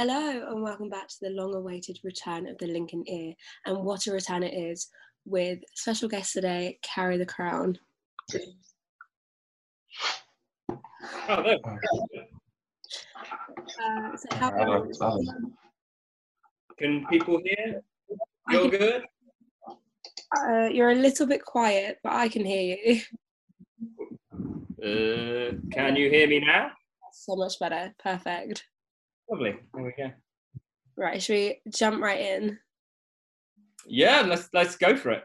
Hello, and welcome back to the long awaited return of the Lincoln Ear. And what a return it is with special guest today, Carry the Crown. Oh, there. Uh, so how Can people hear? You're good? uh, you're a little bit quiet, but I can hear you. Uh, can you hear me now? So much better. Perfect. Lovely. There we go. Right, should we jump right in? Yeah, let's let's go for it.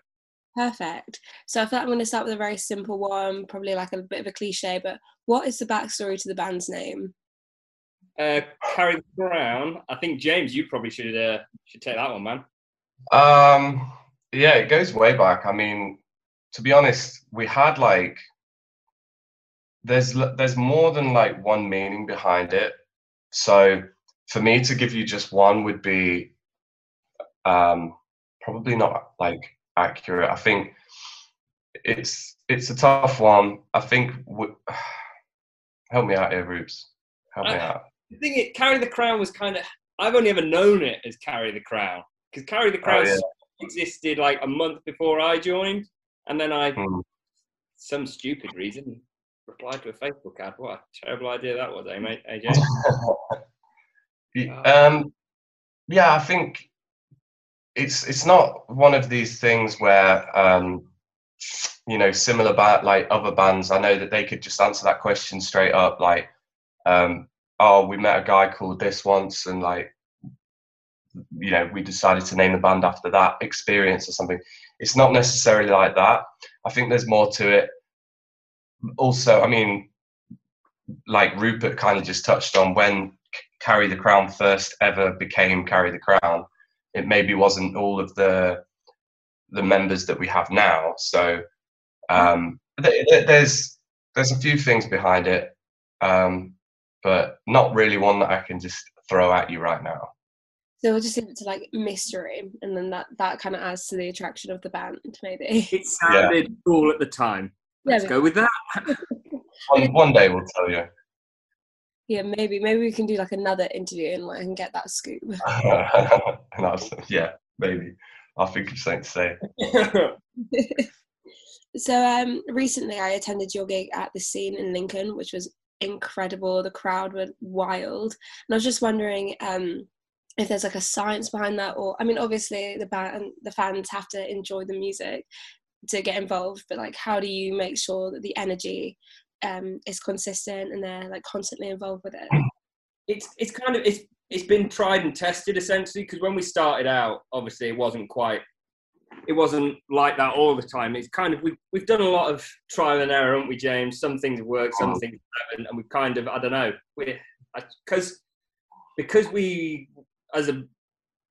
Perfect. So I feel like I'm going to start with a very simple one, probably like a bit of a cliche, but what is the backstory to the band's name? Uh, carry the crown. I think James, you probably should uh, should take that one, man. Um, yeah, it goes way back. I mean, to be honest, we had like there's there's more than like one meaning behind it. So for me to give you just one would be um, probably not like accurate. I think it's it's a tough one. I think w- help me out here, Rubes. Help me Uh, out. The thing is, carry the crown was kind of. I've only ever known it as carry the crown because carry the crown Oh, yeah. existed like a month before I joined, and then I, Hmm. some stupid reason, replied to a Facebook ad. What a terrible idea that was, eh, mate? AJ. Um, yeah, I think it's it's not one of these things where um, you know similar band like other bands. I know that they could just answer that question straight up, like, um, "Oh, we met a guy called this once," and like, you know, we decided to name the band after that experience or something. It's not necessarily like that. I think there's more to it. Also, I mean, like Rupert kind of just touched on when Carry the Crown first ever became Carry the Crown, it maybe wasn't all of the the members that we have now. So um, th- th- there's there's a few things behind it, um, but not really one that I can just throw at you right now. So we'll just leave it to like mystery, and then that that kind of adds to the attraction of the band, maybe. It sounded cool at the time. Let's go with that. One, one day we'll tell you. Yeah, maybe maybe we can do like another interview and like and get that scoop. was, yeah, maybe. I'll think of something to say. so um recently I attended your gig at the scene in Lincoln, which was incredible. The crowd were wild. And I was just wondering um if there's like a science behind that or I mean obviously the band the fans have to enjoy the music to get involved, but like how do you make sure that the energy um is consistent and they're like constantly involved with it? it's it's kind of it's it's been tried and tested essentially because when we started out, obviously it wasn't quite it wasn't like that all the time. It's kind of we've we've done a lot of trial and error, haven't we, James? Some things have worked, some Oh. things haven't, and we've kind of I don't know we because because we as a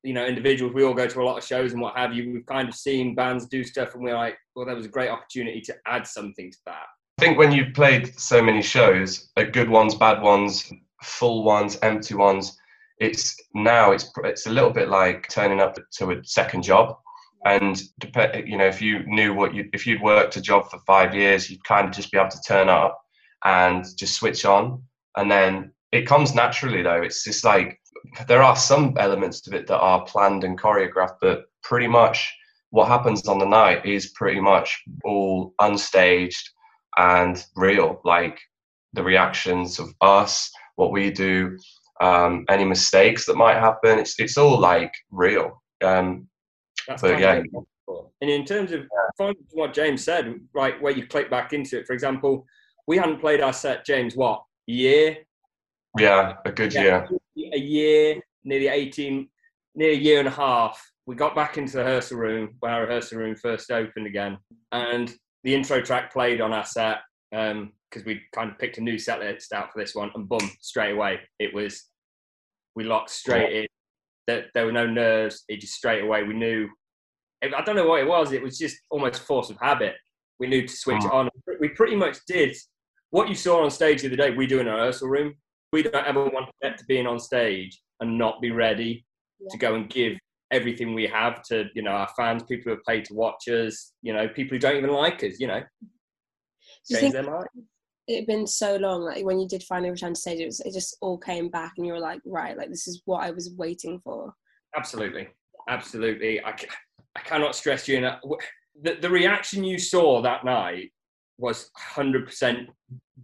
you know individuals we all go to a lot of shows and what have you. We've kind of seen bands do stuff, and we're like, well, that was a great opportunity to add something to that. I think when you've played so many shows, uh, good ones, bad ones, full ones, empty ones, it's now it's it's a little bit like turning up to a second job. And you know, if you knew what you if you'd worked a job for five years, you'd kind of just be able to turn up and just switch on. And then it comes naturally, though. It's just like there are some elements to it that are planned and choreographed, but pretty much what happens on the night is pretty much all unstaged and real like the reactions of us what we do um, any mistakes that might happen it's, it's all like real um, That's But yeah. of what I'm for. And in terms of what James said, right where you click back into it, for example, we hadn't played our set, James, what year? yeah a good year a year, nearly eighteen, nearly a year and a half. We got back into the rehearsal room when our rehearsal room first opened again, and the intro track played on our set because we kind of picked a new set list out for this one, and boom, straight away it was we locked straight in. There, there were no nerves. It just straight away we knew. I don't know what it was. It was just almost force of habit. We knew to switch Mm. on. We pretty much did what you saw on stage the other day. We do in our rehearsal room. We don't ever want to get to being on stage and not be ready to go and give everything we have to you know our fans, people who have paid to watch us, you know, people who don't even like us. You know, Do change their mind. it had been so long. Like when you did finally return to stage, it was it just all came back, and you were like, right, like this is what I was waiting for. Absolutely, absolutely. I, I cannot stress you enough. The, the reaction you saw that night was 100%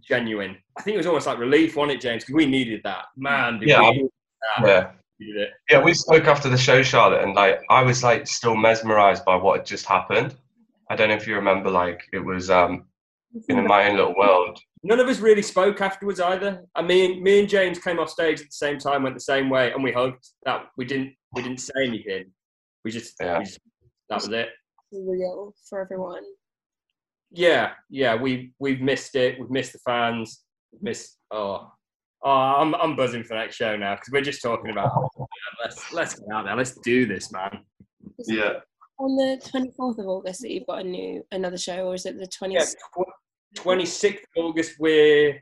genuine. I think it was almost like relief, wasn't it, James? Because we needed that. Man, yeah, we yeah. Yeah, we spoke after the show, Charlotte, and like I was like still mesmerized by what had just happened. I don't know if you remember, like it was um in my own little world. None of us really spoke afterwards either. I mean, me and James came off stage at the same time, went the same way, and we hugged. That we didn't we didn't say anything. We just, yeah. we just that was it. Real for everyone. Yeah, yeah. We we've missed it. We've missed the fans. We've missed. Oh, oh, I'm I'm buzzing for next show now because we're just talking about. Oh, let's let's get out there. Let's do this, man. Yeah. On the 24th of August, that you've got a new another show, or is it the 20th? Yeah, 26th of August, we're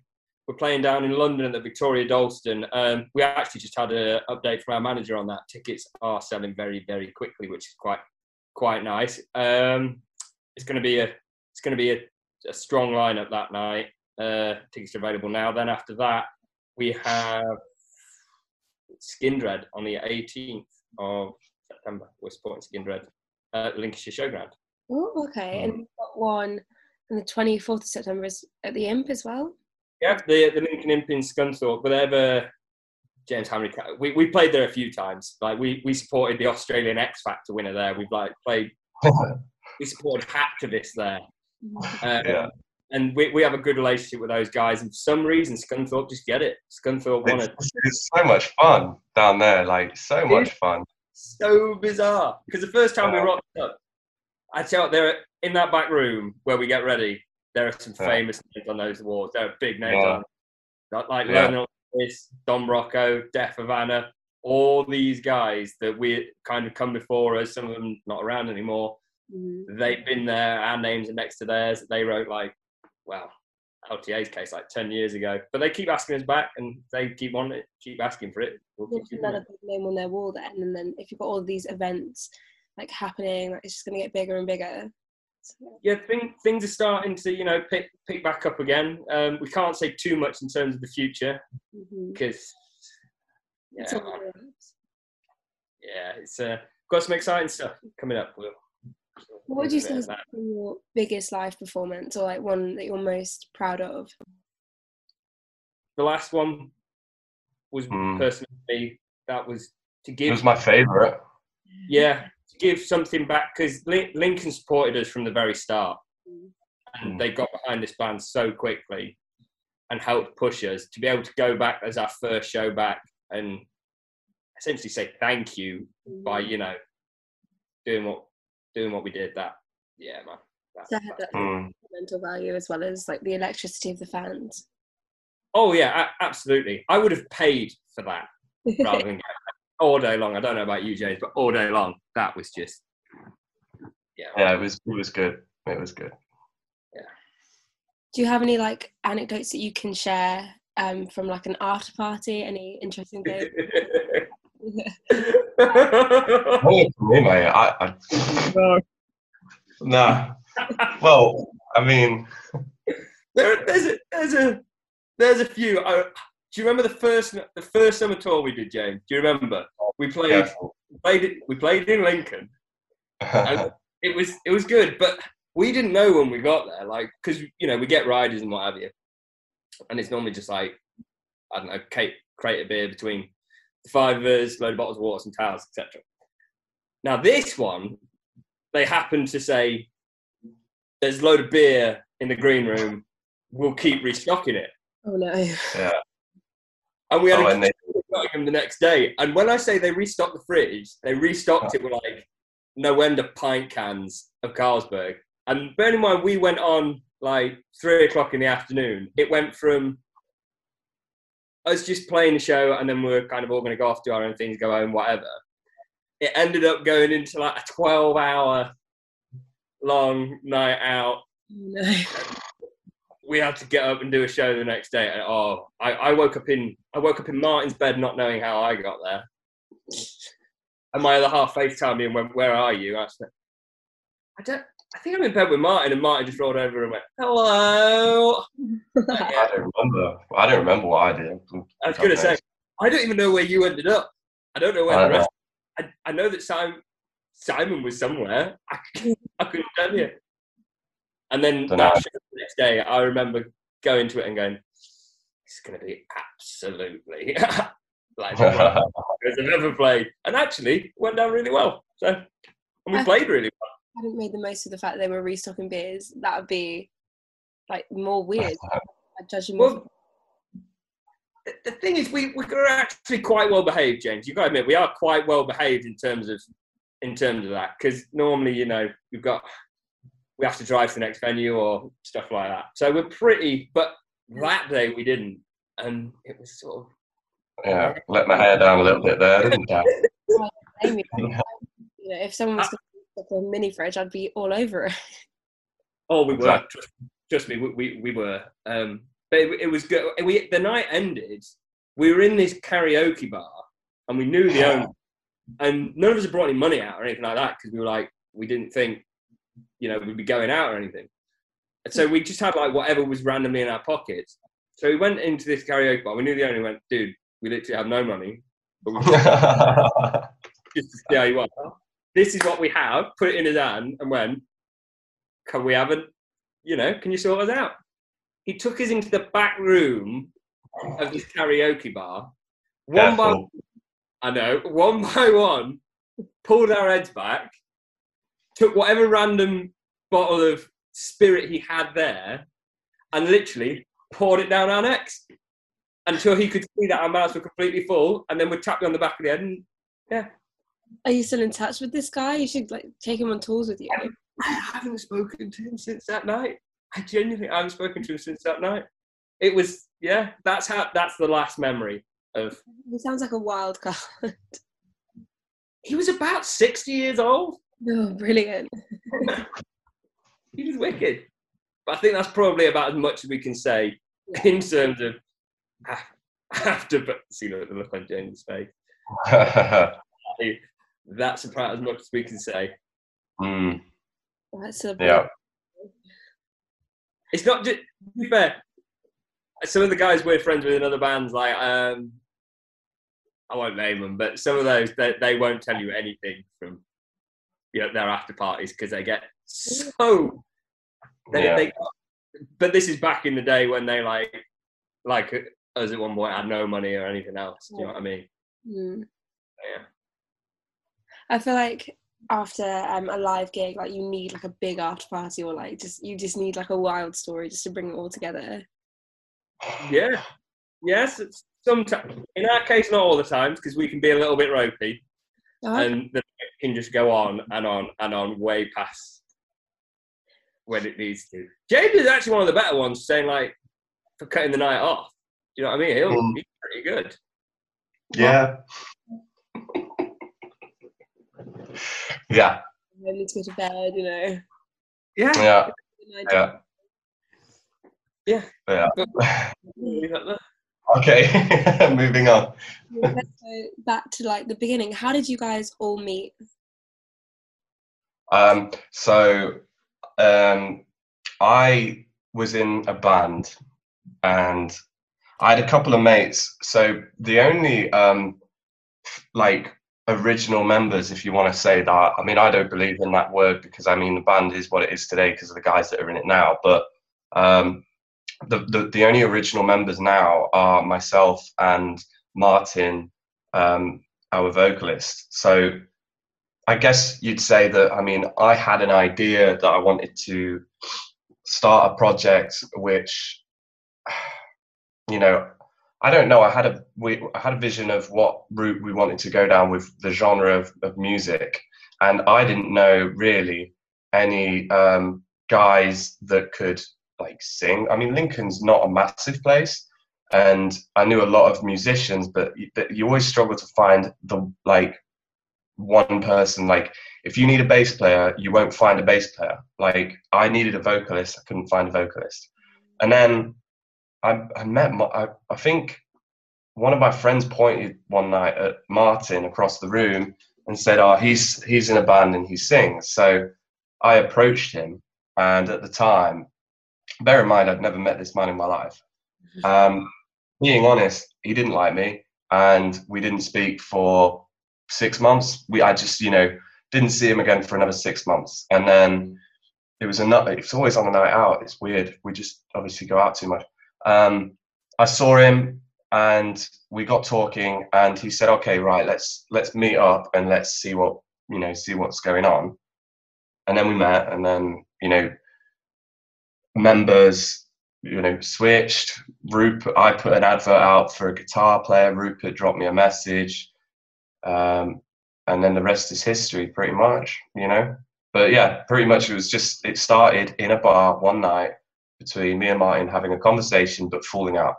we're playing down in London at the Victoria Dalston. Um, we actually just had an update from our manager on that. Tickets are selling very, very quickly, which is quite quite nice. Um, it's going to be a it's going to be a, a, strong lineup that night. Uh, tickets are available now. Then after that, we have Skindred on the 18th of September. We're supporting Skindred at Lincolnshire Showground. Oh, okay. And we've got one on the 24th of September is at the Imp as well? Yeah, the, the Lincoln Imp in Scunthorpe. But they've, uh, James, how many? We, we played there a few times. Like we, we supported the Australian X Factor winner there. We've like played. we supported Hacktivists there. Um, yeah. And we, we have a good relationship with those guys. And for some reason, Scunthorpe just get it. Scunthorpe won it. It's so much fun down there. Like so much fun. So bizarre. Because the first time yeah. we rocked up, I tell you, there in that back room where we get ready, there are some yeah. famous names on those walls. There are big names yeah. on, like yeah. Lionel Lewis, Don Broco, Deaf Havana, all these guys that we kind of come before us. Some of them not around anymore. Mm-hmm. They've been there. Our names are next to theirs. They wrote like, well, LTA's case like ten years ago, but they keep asking us back, and they keep on it, keep asking for it. We'll keep another big name on their wall then, and then if you've got all these events like happening, like it's just going to get bigger and bigger yeah, think, things are starting to you know pick pick back up again. Um, we can't say too much in terms of the future because mm-hmm. yeah, yeah, it's uh, got some exciting stuff coming up. We'll, what would you say is your biggest live performance, or like one that you're most proud of? The last one was mm. personally that was to give. It was my favourite. Yeah, to give something back because Lincoln supported us from the very start, and mm. they got behind this band so quickly and helped push us to be able to go back as our first show back and essentially say thank you by mm. you know doing what doing what we did. That yeah, man. That, so that mm. mental value as well as like the electricity of the fans. Oh yeah, absolutely. I would have paid for that rather than all day long. I don't know about you, James, but all day long, that was just yeah. Yeah, it was it was good. It was good. Yeah. Do you have any like anecdotes that you can share um, from like an after party? Any interesting things? Oh, me, mate. I, I, no. no. Well, I mean, there, there's a there's a there's a few. I, do you remember the first the first summer tour we did, James? Do you remember? We played yeah. we played we played in Lincoln. it was it was good, but we didn't know when we got there, like because you know we get riders and what have you, and it's normally just like I don't know, crate, crate a beer between the five load of bottles of water, some towels, etc. Now this one, they happened to say there's a load of beer in the green room. We'll keep restocking it. Oh no! Yeah and we had oh, a they... them the next day. And when I say they restocked the fridge, they restocked it with like no end of pint cans of Carlsberg. And bear in mind, we went on like three o'clock in the afternoon. It went from us just playing the show, and then we are kind of all going to go off do our own things, go home, whatever. It ended up going into like a twelve-hour long night out. No we had to get up and do a show the next day. And, oh, I, I woke up in I woke up in Martin's bed, not knowing how I got there. And my other half FaceTimed me and went, "Where are you?" I said, "I don't, I think I'm in bed with Martin, and Martin just rolled over and went, "Hello." I don't remember. I don't remember what I did. I was going to say, I don't even know where you ended up. I don't know where I the rest. I, I know that Simon Simon was somewhere. I, I couldn't tell you. And then that show the next day, I remember going to it and going, "It's going to be absolutely like the worst I've ever played." And actually, it went down really well. So, and we I- played really well. Hadn't made the most of the fact that they were restocking beers, that would be like more weird. I'd judge them Well, the, the thing is, we, we were actually quite well behaved, James. You've got to admit, we are quite well behaved in terms of in terms of that. Because normally, you know, we've got we have to drive to the next venue or stuff like that. So we're pretty. But that day we didn't, and it was sort of yeah, let my hair down a little bit there, didn't I? You know, if someone was uh, to stock a mini fridge, I'd be all over it. Oh, we were. Trust, trust me, we, we, we were. Um, but it, it was good. We the night ended. We were in this karaoke bar, and we knew the owner. And none of us had brought any money out or anything like that because we were like, we didn't think, you know, we'd be going out or anything. And so we just had like whatever was randomly in our pockets. So we went into this karaoke bar. We knew the owner. Went, dude, we literally have no money, but we just to see how you are. This is what we have. Put it in his hand and went, can we have a, you know, can you sort us out? He took us into the back room of this karaoke bar. One by, Careful. I know, one by one, pulled our heads back, took whatever random bottle of spirit he had there, and literally poured it down our necks until he could see that our mouths were completely full, and then would tap you on the back of the head and Are you still in touch with this guy? You should like take him on tours with you. I haven't spoken to him since that night. I genuinely haven't spoken to him since that night. It was yeah. That's how. That's the last memory of. He sounds like a wild card. He was about sixty years old. oh, brilliant. He was wicked. But I think that's probably about as much as we can say in terms of after. But see look, the look on James' face. That's about as much as we can say. Mm, That's a yeah. It's not just. To be fair, some of the guys we're friends with in other bands, like um, I won't name them, but some of those they, they won't tell you anything from you know their after parties because they get so. They, Yeah. they, but this is back in the day when they like like us at one point had no money or anything else. Do you know what I mean? Mm. Yeah. I feel like after um, a live gig, like you need like a big after party, or like just you just need like a wild story just to bring it all together. Yeah. Yes. It's sometimes in our case, not all the times because we can be a little bit ropey. Oh, and the night can just go on and on and on way past when it needs to. James is actually one of the better ones, saying like for cutting the night off. Do you know what I mean? He'll, Mm. He's pretty good. Yeah. Yeah. I need to go to bed, you know. Yeah. Yeah. Good Yeah. Yeah. Yeah. Okay. Moving on. night. Let's go back to like the beginning. How did you guys all meet? Um, so um, I was in a band and I had a couple of mates. So the only um, like original members, if you want to say that, I mean, I don't believe in that word because I mean, the band is what it is today because of the guys that are in it now. But um, the, the, the only original members now are myself and Martin, um, our vocalist. So I guess you'd say that, I mean, I had an idea that I wanted to start a project which, you know, I don't know. I had a we I had a vision of what route we wanted to go down with the genre of, of music, and I didn't know really any um, guys that could like sing. I mean, Lincoln's not a massive place, and I knew a lot of musicians, but but you always struggle to find the like one person. Like if you need a bass player, you won't find a bass player. Like I needed a vocalist, I couldn't find a vocalist, and then I, I met, I, I think one of my friends pointed one night at Martin across the room and said, "Oh, he's he's in a band and he sings." So I approached him, and at the time, bear in mind I'd never met this man in my life. Um, being honest, he didn't like me, and we didn't speak for six months. We I just you know didn't see him again for another six months, and then it was another. It's always on a night out. It's weird. We just obviously go out too much. Um, I saw him and we got talking, and he said, "Okay, right, let's let's meet up and let's see what you know, see what's going on." And then we met, and then you know, members you know switched. Rupert, I put an advert out for a guitar player. Rupert dropped me a message, um, and then the rest is history, pretty much. You know, but yeah, pretty much it was just it started in a bar one night between me and Martin having a conversation, but falling out.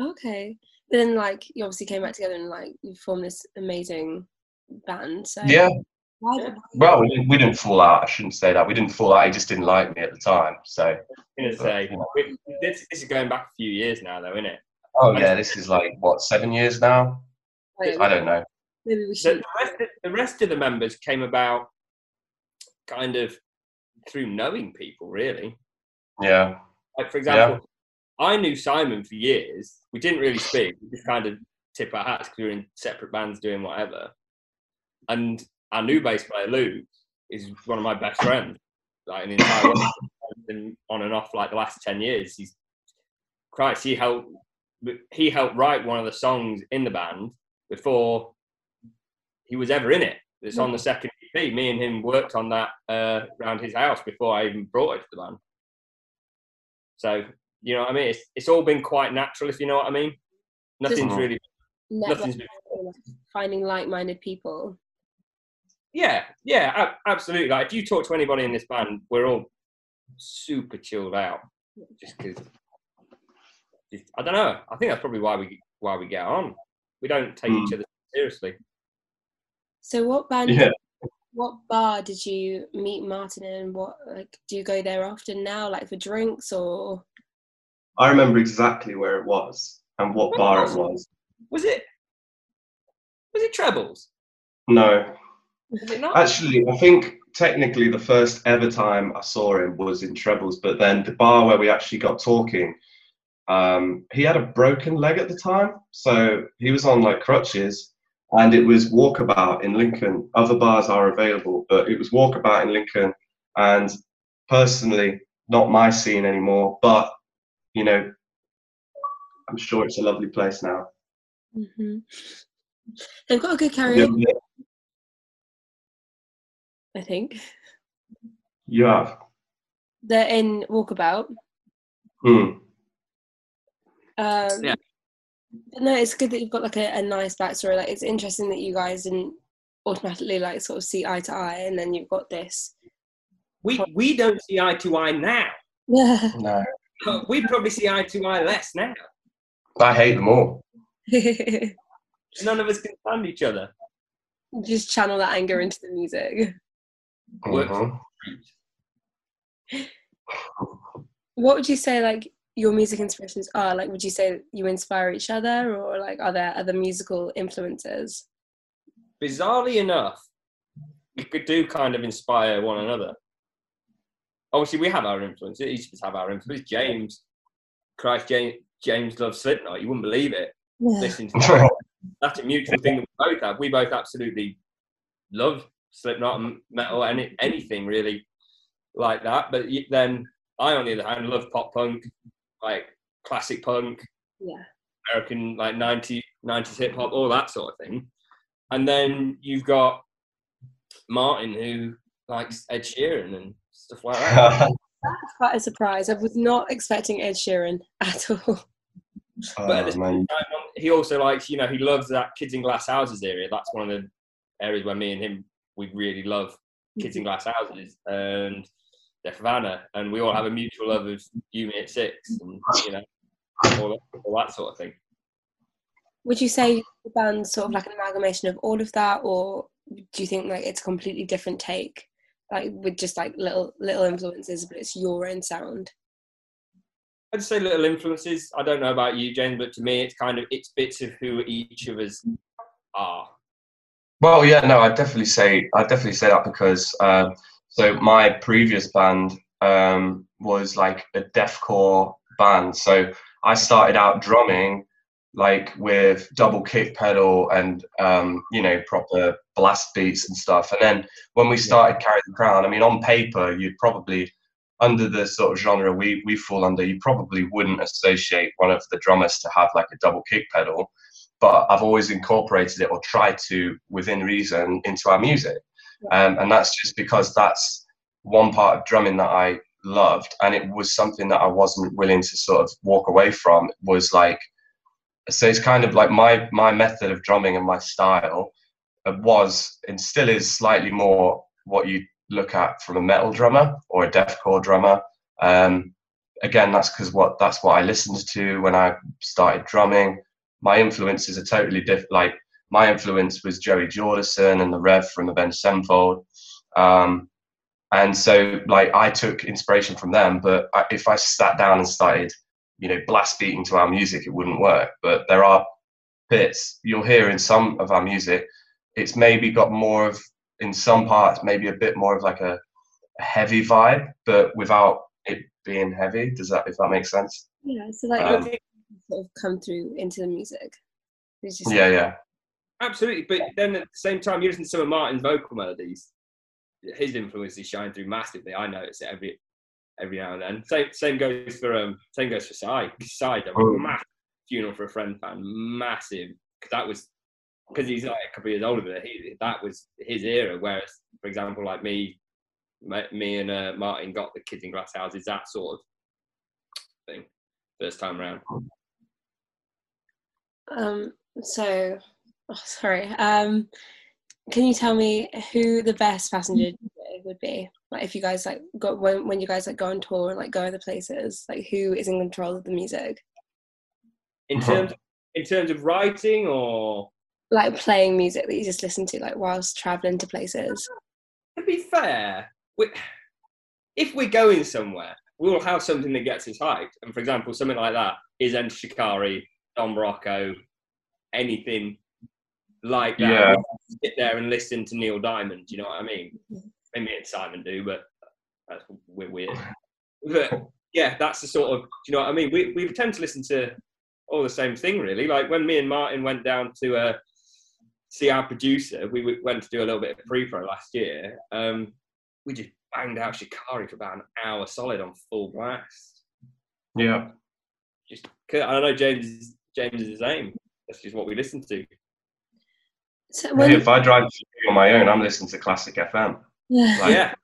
Okay. But then, like, you obviously came back together and like you formed this amazing band. So yeah. Why, well, we didn't, we didn't fall out. I shouldn't say that. We didn't fall out. He just didn't like me at the time. So. I'm gonna say this, this is going back a few years now, though, isn't it? Oh yeah, this is like what seven years now. Oh, I don't know. Maybe we should. The, rest of, the rest of the members came about kind of through knowing people, really. Yeah. Like for example, yeah. I knew Simon for years. We didn't really speak. We just kind of tip our hats because we were in separate bands doing whatever. And our new bass player Luke is one of my best friends. Like in the entire world, been on and off like the last ten years. He's Christ. He helped. He helped write one of the songs in the band before he was ever in it. It's on the second EP. Me and him worked on that uh, around his house before I even brought it to the band. So you know what I mean? It's it's all been quite natural, if you know what I mean. Nothing's Just really nothing's been... finding like-minded people. Yeah, yeah, absolutely. Like if you talk to anybody in this band, we're all super chilled out, just because. I don't know. I think that's probably why we why we get on. We don't take mm. each other seriously. So what band? Yeah. What bar did you meet Martin in? What like do you go there often now, like for drinks or? I remember exactly where it was and what Where bar it was. Was it? Was it Trebles? No. Was it not? Actually, I think technically the first ever time I saw him was in Trebles, but then the bar where we actually got talking, um, he had a broken leg at the time, so he was on like crutches, and it was Walkabout in Lincoln. Other bars are available, but it was Walkabout in Lincoln, and personally, not my scene anymore. But you know, I'm sure it's a lovely place now. Mm-hmm. They've got a good karaoke. Yeah. I think. You have. They're in Walkabout. Hmm. Um, yeah no, it's good that you've got like a, a nice backstory. Like it's interesting that you guys didn't automatically like sort of see eye to eye, and then you've got this. We we don't see eye to eye now. Yeah. No. But we probably see eye to eye less now. I hate them all. None of us can stand each other. Just channel that anger into the music. Mm-hmm. What would you say, like your music inspirations are? Like, would you say you inspire each other, or like, are there other musical influences? Bizarrely enough, we could do kind of inspire one another. Obviously, we have our influences. Each of us have our influences. James, Christ, James, James loves Slipknot. You wouldn't believe it. Yeah. Listening to that. That's a mutual thing that we both have. We both absolutely love Slipknot and metal and anything really like that. But then I, on the other hand, love pop punk, like classic punk, yeah, American like 90, 90s hip hop, all that sort of thing. And then you've got Martin who likes Ed Sheeran and stuff like that. That's quite a surprise. I was not expecting Ed Sheeran at all. but at the same time, he also likes, you know, he loves that Kids in Glass Houses area. That's one of the areas where me and him we really love Kids in mm-hmm. Glass Houses. And Havana, and we all have a mutual love of You Me at Six, and you know, all, all that sort of thing. Would you say the band's sort of like an amalgamation of all of that, or do you think like it's a completely different take, like with just like little little influences, but it's your own sound? I'd say little influences. I don't know about you, James, but to me, it's kind of it's bits of who each of us are. Well, yeah, no, I definitely say I definitely say that because um, So my previous band um, was like a deathcore band. So I started out drumming like with double kick pedal and um, you know proper blast beats and stuff. And then when we started Carry the Crown, I mean, on paper you'd probably under the sort of genre we we fall under, you probably wouldn't associate one of the drummers to have like a double kick pedal. But I've always incorporated it or tried to, within reason, into our music. Um, and that's just because that's one part of drumming that I loved, and it was something that I wasn't willing to sort of walk away from. Was like, so it's kind of like my my method of drumming and my style was and still is slightly more what you look at from a metal drummer or a deathcore drummer. Um, again, that's because what that's what I listened to when I started drumming. My influences are totally different. Like my influence was Joey Jordison and the Rev from Avenged Sevenfold. Um, and so like I took inspiration from them, but I, if I sat down and started, you know, blast beating to our music, it wouldn't work. But there are bits you'll hear in some of our music. It's maybe got more of in some parts, maybe a bit more of like a, a heavy vibe, but without it being heavy. Does that if that makes sense? Yeah. So like um, sort of come through into the music. yeah, yeah. Absolutely, but then at the same time, you listen to some of Martin's vocal melodies. His influences shining through massively. I notice it every every now and then. Same same goes for um same goes for Si. Si, oh. massive funeral for a friend fan, massive because that was because he's like a couple of years older than he. That was his era. Whereas, for example, like me, me and uh, Martin got the kids in glass houses. That sort of thing. First time around. Um. So Oh, sorry. Um, can you tell me who the best passenger would be? Like, if you guys like go when when you guys like go on tour and like go other places, like who is in control of the music? In terms in terms of writing or like playing music that you just listen to like whilst traveling to places. To be fair, we, if we're going somewhere, we will have something that gets us hyped. And for example, something like that is Enter Shikari, Don Broco, anything like that. Yeah. Sit there and listen to Neil Diamond. You know what I mean? Maybe me and Simon do, but that's we're weird. But yeah, that's the sort of. you know what I mean? We we tend to listen to all the same thing, really. Like when me and Martin went down to uh, see our producer, we went to do a little bit of pre-pro last year. Um, we just banged out Shikari for about an hour solid on full blast. Yeah. Just, I know James. James is the same. That's just what we listen to. So when, if I drive on my own, I'm listening to classic FM. Yeah. Like, yeah,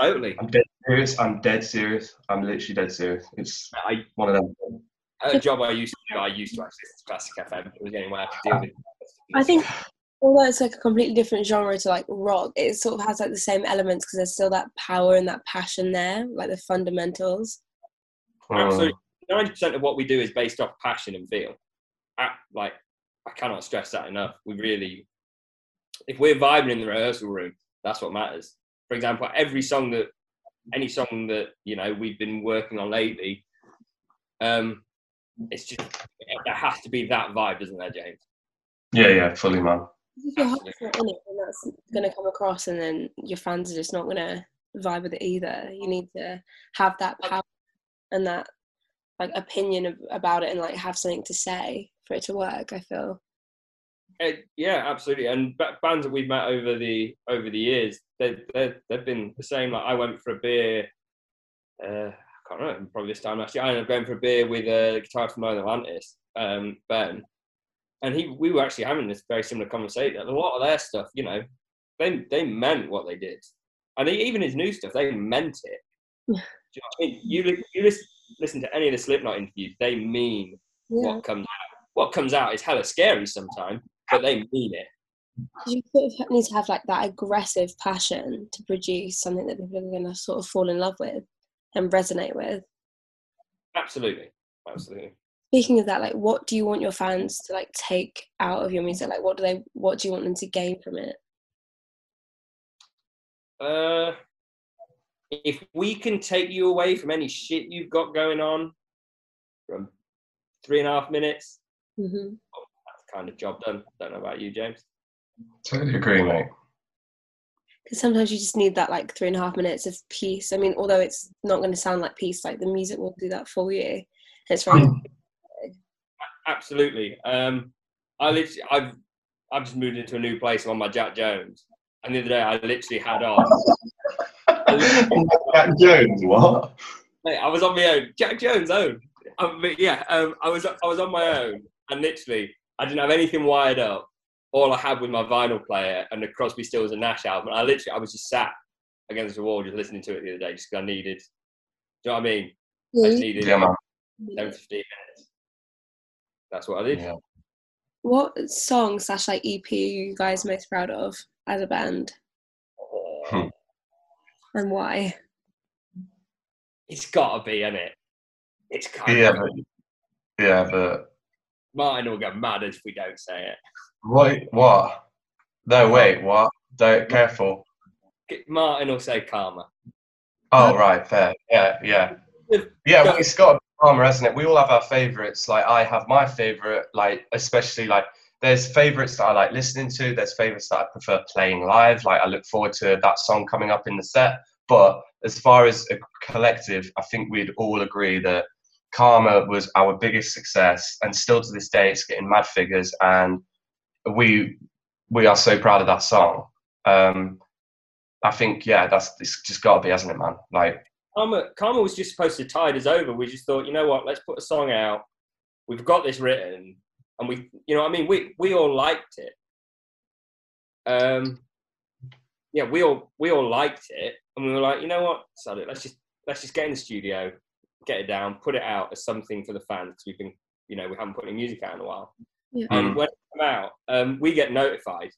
totally. I'm dead serious. I'm dead serious. I'm literally dead serious. It's I, one of them. a job I used to do, I used to actually listen to classic FM. It was the only way I could deal with. I think although it's like a completely different genre to like rock, it sort of has like the same elements because there's still that power and that passion there, like the fundamentals. Hmm. Absolutely, ninety percent of what we do is based off passion and feel. I, like I cannot stress that enough. We really if we're vibing in the rehearsal room, that's what matters. For example, every song that, any song that you know we've been working on lately, um, it's just there has to be that vibe, doesn't there, James? Yeah, yeah, fully, man. If you're in it, and that's going to come across, and then your fans are just not going to vibe with it either. You need to have that power and that like opinion of, about it, and like have something to say for it to work. I feel. It, yeah, absolutely. And bands that we've met over the over the years, they they they've been the same. Like I went for a beer. Uh, I can't remember. Probably this time last year. I ended up going for a beer with a guitarist from Northern Atlantis, um, Ben, and he. We were actually having this very similar conversation. A lot of their stuff, you know, they they meant what they did, and even his new stuff, they meant it. you, know I mean? you, you listen, listen to any of the Slipknot interviews, they mean yeah. what comes out. What comes out is hella scary sometimes, but they mean it. You sort of need to have like that aggressive passion to produce something that people are going to sort of fall in love with and resonate with. Absolutely, absolutely. Speaking of that, like, what do you want your fans to like take out of your music? Like, what do they? What do you want them to gain from it? Uh, if we can take you away from any shit you've got going on from three and a half minutes, mm-hmm kind of job done. Don't know about you, James. Totally agree, mate. because sometimes you just need that like three and a half minutes of peace. I mean, although it's not going to sound like peace, like the music will do that for you. It's very Mm. Absolutely. Um, I literally, I've, I've just moved into a new place. I'm on my Jack Jones, and the other day I literally had on. Jack Jones, what? Mate, I was on my own. Jack Jones own. Um, but yeah, um, I was I was on my own, and literally I didn't have anything wired up. All I had was my vinyl player and the Crosby, Stills and Nash album. I literally I was just sat against the wall, just listening to it the other day, just 'cause I needed. Do you know what I mean? I just needed Yeah, man. 10, 15 minutes. That's what I did. Yeah. What song slash like EP are you guys most proud of as a band, Hmm. and why? It's got to be, isn't it? It's kind Yeah, of. but, yeah, but Martin will get mad if we don't say it. what? What? No, wait, what? Don't careful. Martin will say Karma. Oh, right, fair. Yeah, yeah, yeah. Well, it's got Karma, hasn't it? We all have our favourites. Like I have my favourite. Like especially like there's favourites that I like listening to. There's favourites that I prefer playing live. Like I look forward to that song coming up in the set. But as far as a collective, I think we'd all agree that Karma was our biggest success, and still to this day, it's getting mad figures, and we we are so proud of that song. Um, I think yeah, that's it's just got to be, hasn't it, man? Like Karma, Karma was just supposed to tide us over. We just thought, you know what, let's put a song out. We've got this written, and we, you know, I mean, we we all liked it. Um, yeah, we all we all liked it, and we were like, you know what, sod let's just let's just get in the studio, get it down, put it out as something for the fans. Because we've been, you know, we haven't put any music out in a while. Yeah. And Mm. when it came out, um, we get notified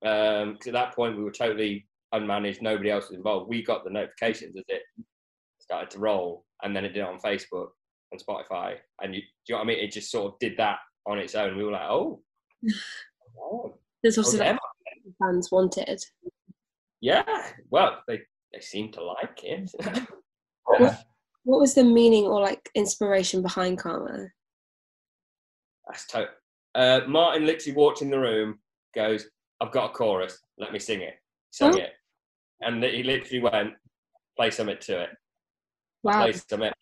because at that point we were totally unmanaged. Nobody else was involved. We got the notifications as it started to roll, and then it did it on Facebook and Spotify. And you, do you know what I mean? It just sort of did that on its own. We were like, oh, oh, There's oh, obviously them. like fans wanted. yeah. Well, they they seem to like it. What was the meaning or like inspiration behind Karma? That's to- uh, Martin literally walked in the room, goes, "I've got a chorus. Let me sing it." Sung Oh. it, and he literally went, "Play something to it." Wow, Play it something.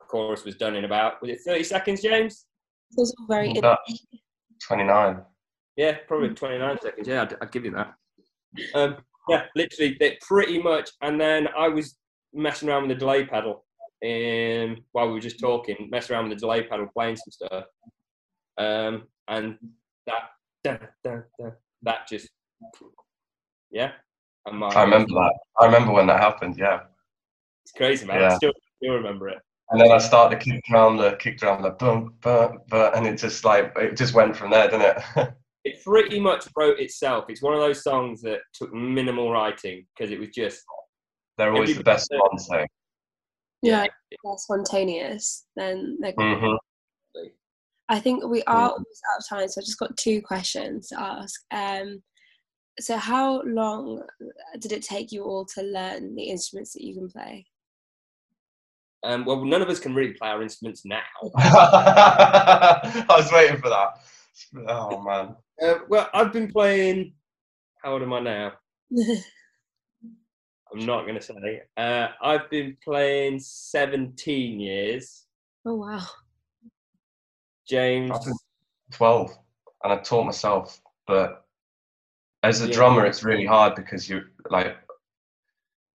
Chorus was done in about was it thirty seconds, James? It was all very. That- 29. Yeah, probably twenty nine seconds. Yeah, I'd, I'd give you that. Um, yeah, literally, pretty much. And then I was messing around with the delay pedal, um, while we were just talking, messing around with the delay pedal, playing some stuff, um, and that da, da, da, that just yeah. And my, I remember that. I remember when that happened, yeah. It's crazy, man. I Yeah. still, still remember it. And then I started to kick drum, the kick drum, the boom, boom, boom, and it just like, it just went from there, didn't it? It pretty much wrote itself. It's one of those songs that took minimal writing because it was just They're always the best ones, though. yeah, they're spontaneous. Then they're hmm I think we are almost out of time, so I've just got two questions to ask. Um, so, how long did it take you all to learn the instruments that you can play? um, well, none of us can really play our instruments now. I was waiting for that. Oh, man. Uh, well, I've been playing. How old am I now? I'm not going to say. Uh, I've been playing 17 years. oh wow! James, 12 and I taught myself, but as a Yeah. drummer, it's really hard because you like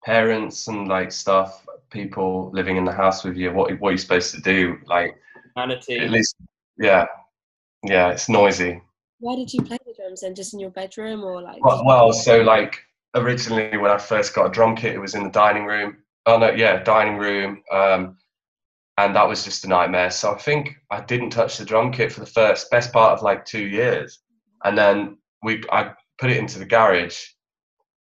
parents and like stuff, people living in the house with you. What what are you supposed to do? Like Manatee. at least, yeah, yeah, it's noisy. Why did you play the drums then? Just in your bedroom or like? Well, well, so like originally when I first got a drum kit, it was in the dining room. Oh no, yeah, dining room. Um, and that was just a nightmare. So I think I didn't touch the drum kit for the first best part of like two years, and then we I put it into the garage.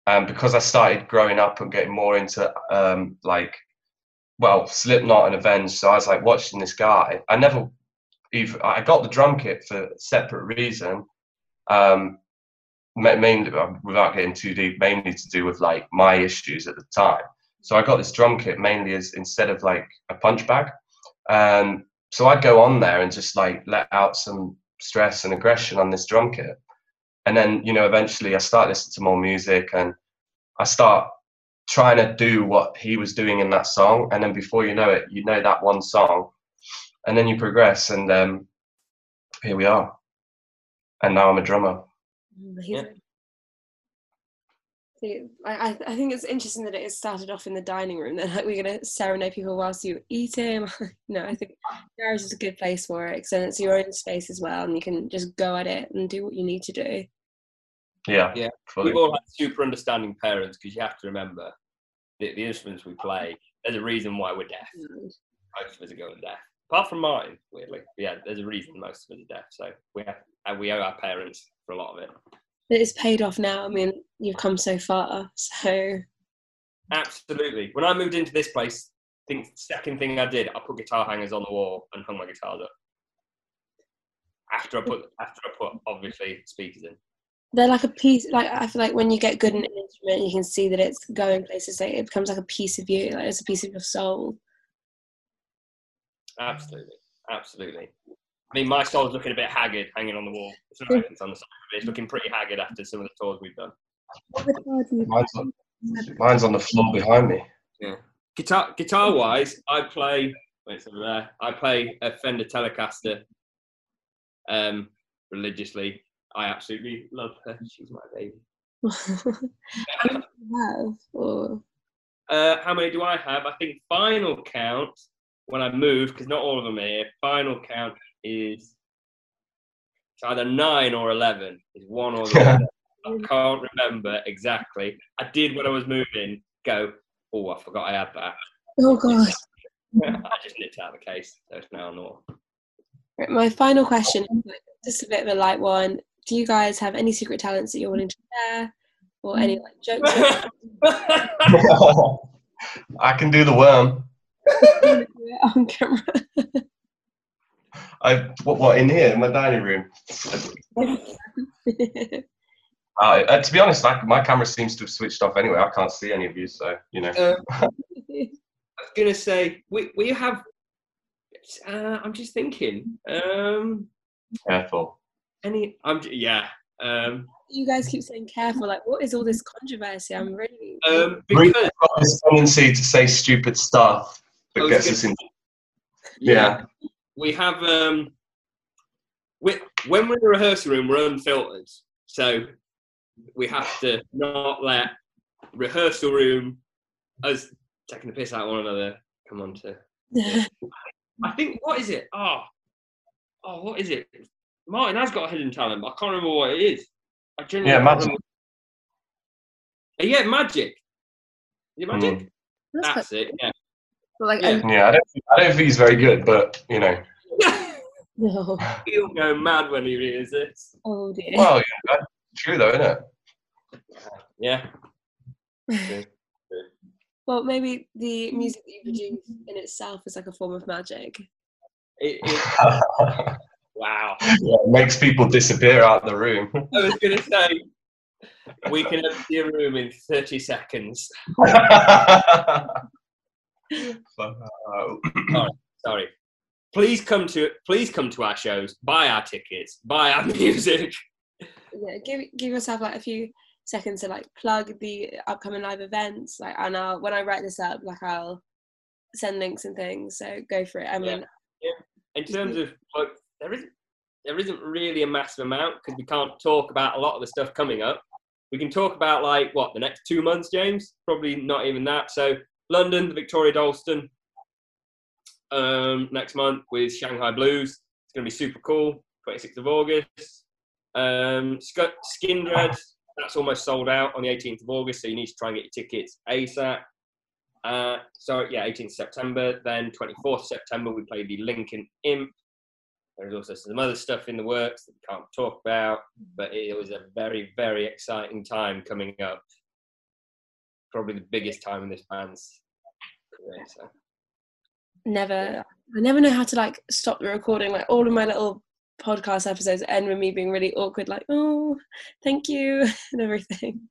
Um, because I started growing up and getting more into um, like, well, Slipknot and Avenged. So I was like watching this guy. I never even I got the drum kit for a separate reason. Um, mainly without getting too deep, mainly to do with like my issues at the time. So I got this drum kit mainly as instead of like a punch bag. Um, so I'd go on there and just like let out some stress and aggression on this drum kit. and then you know eventually I start listening to more music and I start trying to do what he was doing in that song, and then before you know it, you know that one song, and then you progress, and um, here we are, and now I'm a drummer. Yeah. I, I think it's interesting that it started off in the dining room. That like we're gonna serenade people whilst you eat him. no, I think garage is a good place for it because it's your own space as well, and you can just go at it and do what you need to do. Yeah, yeah. Fully. We've all had super understanding parents because you have to remember the, the, instruments we play. There's a reason why we're deaf. Mm. Most of us are going deaf, apart from mine, weirdly. Yeah, there's a reason most of us are deaf. So we have, we owe our parents for a lot of it it's paid off now. I mean, you've come so far. So absolutely. When I moved into this place, I think second thing I did, I put guitar hangers on the wall and hung my guitars up. After I put after I put obviously speakers in. They're like a piece. Like I feel like when you get good at an instrument, you can see that it's going places. Like it becomes like a piece of you. Like it's a piece of your soul. Absolutely, absolutely. I mean, my soul's looking a bit haggard hanging on the wall. It's, on the side of it. it's looking pretty haggard after some of the tours we've done. Mine's on, mine's on the floor behind me. Yeah. Guitar, guitar wise, I play. Wait, over there. I play a Fender Telecaster. Um, religiously, I absolutely love her. She's my baby. how many do have? Or? Uh, how many do I have? I think final count when I move, because not all of them are here. Final count is it's either nine or eleven. It's one or the other. I can't remember exactly. I did when I was moving. Go. Oh, I forgot I had that. Oh god. I just nipped out of the case, so it's now not. Right, my final question, just a bit of a light one. Do you guys have any secret talents that you're willing to share, or any like jokes? I can do the worm. on camera. I what, what in here in my dining room. uh, uh, to be honest, like my camera seems to have switched off anyway. I can't see any of you, so you know. Um, I was gonna say we we have. Uh, I'm just thinking. Um, Careful. Any? I'm yeah. Um, you guys keep saying careful. Like, what is all this controversy? I'm really. Um, because got this tendency to say stupid stuff that gets us in. Yeah. yeah we have um, we, when we're in the rehearsal room, we're unfiltered, so we have to not let rehearsal room us taking the piss out of one another come on to. I think what is it? Oh, oh, what is it? Martin has got a hidden talent, but I can't remember what it is. I genuinely yeah, magic. Uh, yeah, magic. Is it magic? Mm. That's, That's it. Yeah. Well, like, yeah. yeah, I don't, think, I don't think he's very good, but you know. no. He'll go mad when he hears this. Oh dear. Well, yeah, true though, isn't it? Yeah. well, maybe the music that you produce in itself is like a form of magic. It, it, wow. Yeah, it makes people disappear out of the room. I was going to say, we can empty a room in 30 seconds. Uh, sorry, oh, sorry. Please come to please come to our shows. Buy our tickets. Buy our music. Yeah, give give yourself like a few seconds to like plug the upcoming live events. Like, and I'll when I write this up, like I'll send links and things. So go for it. I mean, yeah. yeah. in mm-hmm. terms of like, there isn't there isn't really a massive amount because we can't talk about a lot of the stuff coming up. We can talk about like what the next two months, James. Probably not even that. So London, the Victoria Dalston um, next month with Shanghai Blues. It's going to be super cool. 26th of August. Um, Skindred, that's almost sold out on the 18th of August, so you need to try and get your tickets ASAP. Uh, so yeah, 18th September. Then 24th September, we play the Lincoln Imp. There's also some other stuff in the works that we can't talk about, but it was a very, very exciting time coming up probably the biggest time in this band's career. So. Never, I never know how to like stop the recording. Like all of my little podcast episodes end with me being really awkward, like, oh, thank you, and everything.